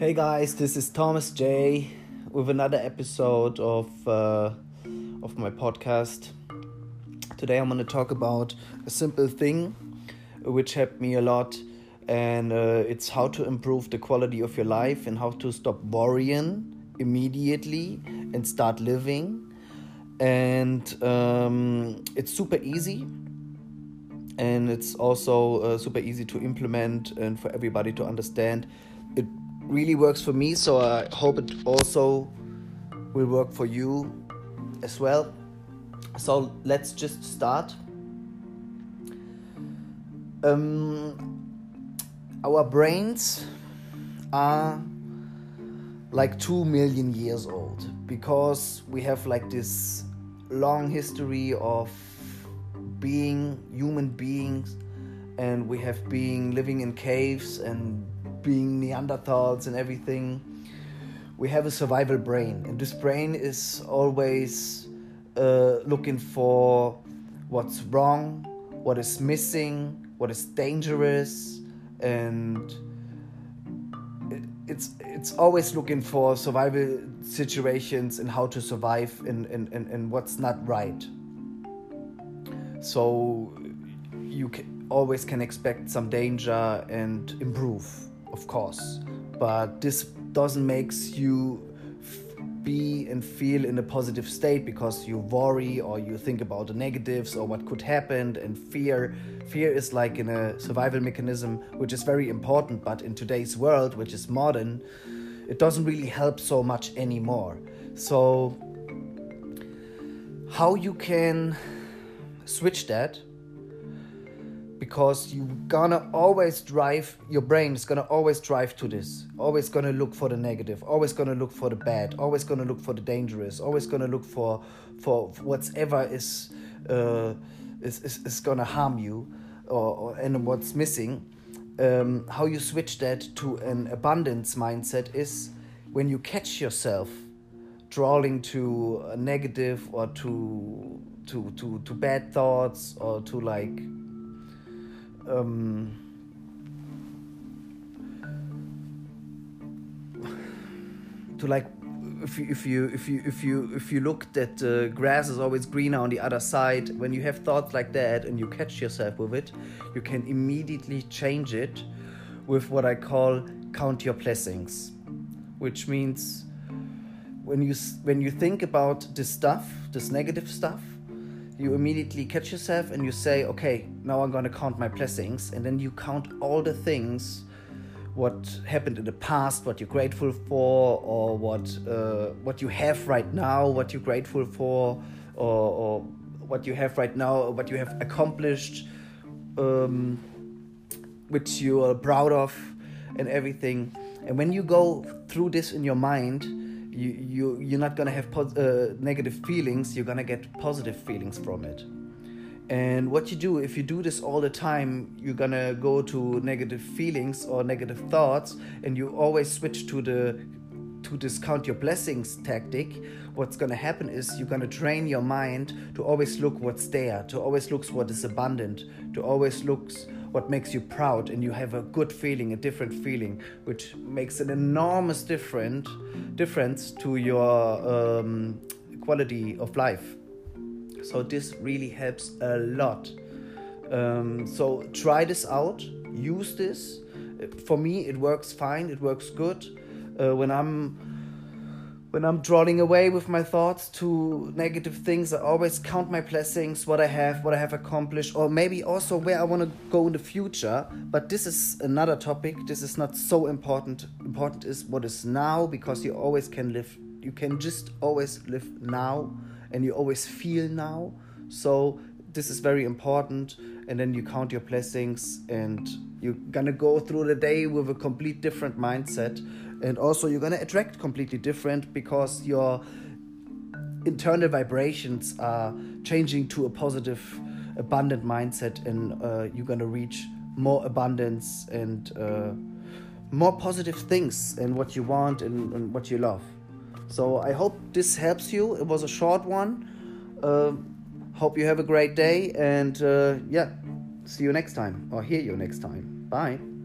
Hey guys, this is Thomas J with another episode of uh, of my podcast. Today I'm going to talk about a simple thing which helped me a lot, and uh, it's how to improve the quality of your life and how to stop worrying immediately and start living. And um, it's super easy, and it's also uh, super easy to implement and for everybody to understand. Really works for me, so I hope it also will work for you as well. So let's just start. Um, our brains are like 2 million years old because we have like this long history of being human beings and we have been living in caves and being Neanderthals and everything, we have a survival brain, and this brain is always uh, looking for what's wrong, what is missing, what is dangerous, and it's it's always looking for survival situations and how to survive and, and, and, and what's not right. So you can, always can expect some danger and improve of course, but this doesn't makes you be and feel in a positive state because you worry or you think about the negatives or what could happen and fear. Fear is like in a survival mechanism which is very important but in today's world which is modern it doesn't really help so much anymore. So how you can switch that because you're gonna always drive your brain is gonna always drive to this. Always gonna look for the negative always gonna look for the bad always gonna look for the dangerous always gonna look for for whatever is uh, is, is, is gonna harm you or, or and what's missing. Um, how you switch that to an abundance mindset is when you catch yourself drawing to a negative or to to to to bad thoughts or to like um, to like if you if you if you if you if you look that the grass is always greener on the other side when you have thoughts like that and you catch yourself with it you can immediately change it with what i call count your blessings which means when you when you think about this stuff this negative stuff you immediately catch yourself and you say, okay, now I'm going to count my blessings. And then you count all the things what happened in the past, what you're grateful for, or what uh, what you have right now, what you're grateful for, or, or what you have right now, what you have accomplished, um, which you are proud of, and everything. And when you go through this in your mind, you, you you're not gonna have uh, negative feelings you're gonna get positive feelings from it. And what you do if you do this all the time you're gonna go to negative feelings or negative thoughts and you always switch to the to discount your blessings tactic what's going to happen is you're going to train your mind to always look what's there to always look what is abundant to always look what makes you proud and you have a good feeling a different feeling which makes an enormous different difference to your um, quality of life. So this really helps a lot. Um, so try this out use this. For me it works fine it works good uh, when i'm when I'm drawing away with my thoughts to negative things, I always count my blessings, what I have, what I have accomplished, or maybe also where I want to go in the future. But this is another topic. This is not so important. Important is what is now because you always can live, you can just always live now and you always feel now. So this is very important. And then you count your blessings and you're gonna go through the day with a complete different mindset and also you're gonna attract completely different because your internal vibrations are changing to a positive abundant mindset and uh, you're gonna reach more abundance and uh, more positive things and what you want and, and, what you love. So i hope this helps you. It was a short one. Uh, hope you have a great day and uh, yeah see you next time or hear you next time. Bye